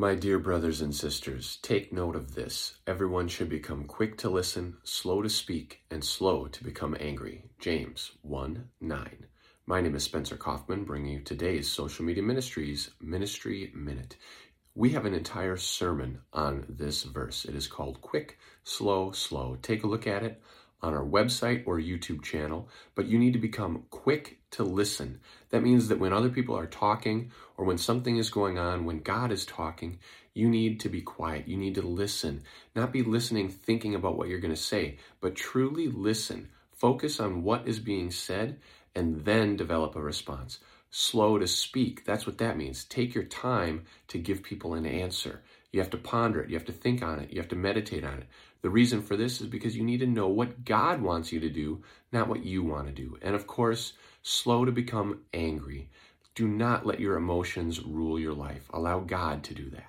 My dear brothers and sisters, take note of this. Everyone should become quick to listen, slow to speak, and slow to become angry. James 1 9. My name is Spencer Coffman, bringing you today's Social Media Ministries Ministry Minute. We have an entire sermon on this verse. It is called Quick, Slow, Slow. Take a look at it on our website or YouTube channel, but you need to become quick to listen. That means that when other people are talking or when something is going on, when God is talking, you need to be quiet. You need to listen, not be listening thinking about what you're going to say, but truly listen. Focus on what is being said and then develop a response. Slow to speak, that's what that means. Take your time to give people an answer. You have to ponder it, you have to think on it, you have to meditate on it. The reason for this is because you need to know what God wants you to do, not what you want to do. And of course, slow to become angry. Do not let your emotions rule your life. Allow God to do that.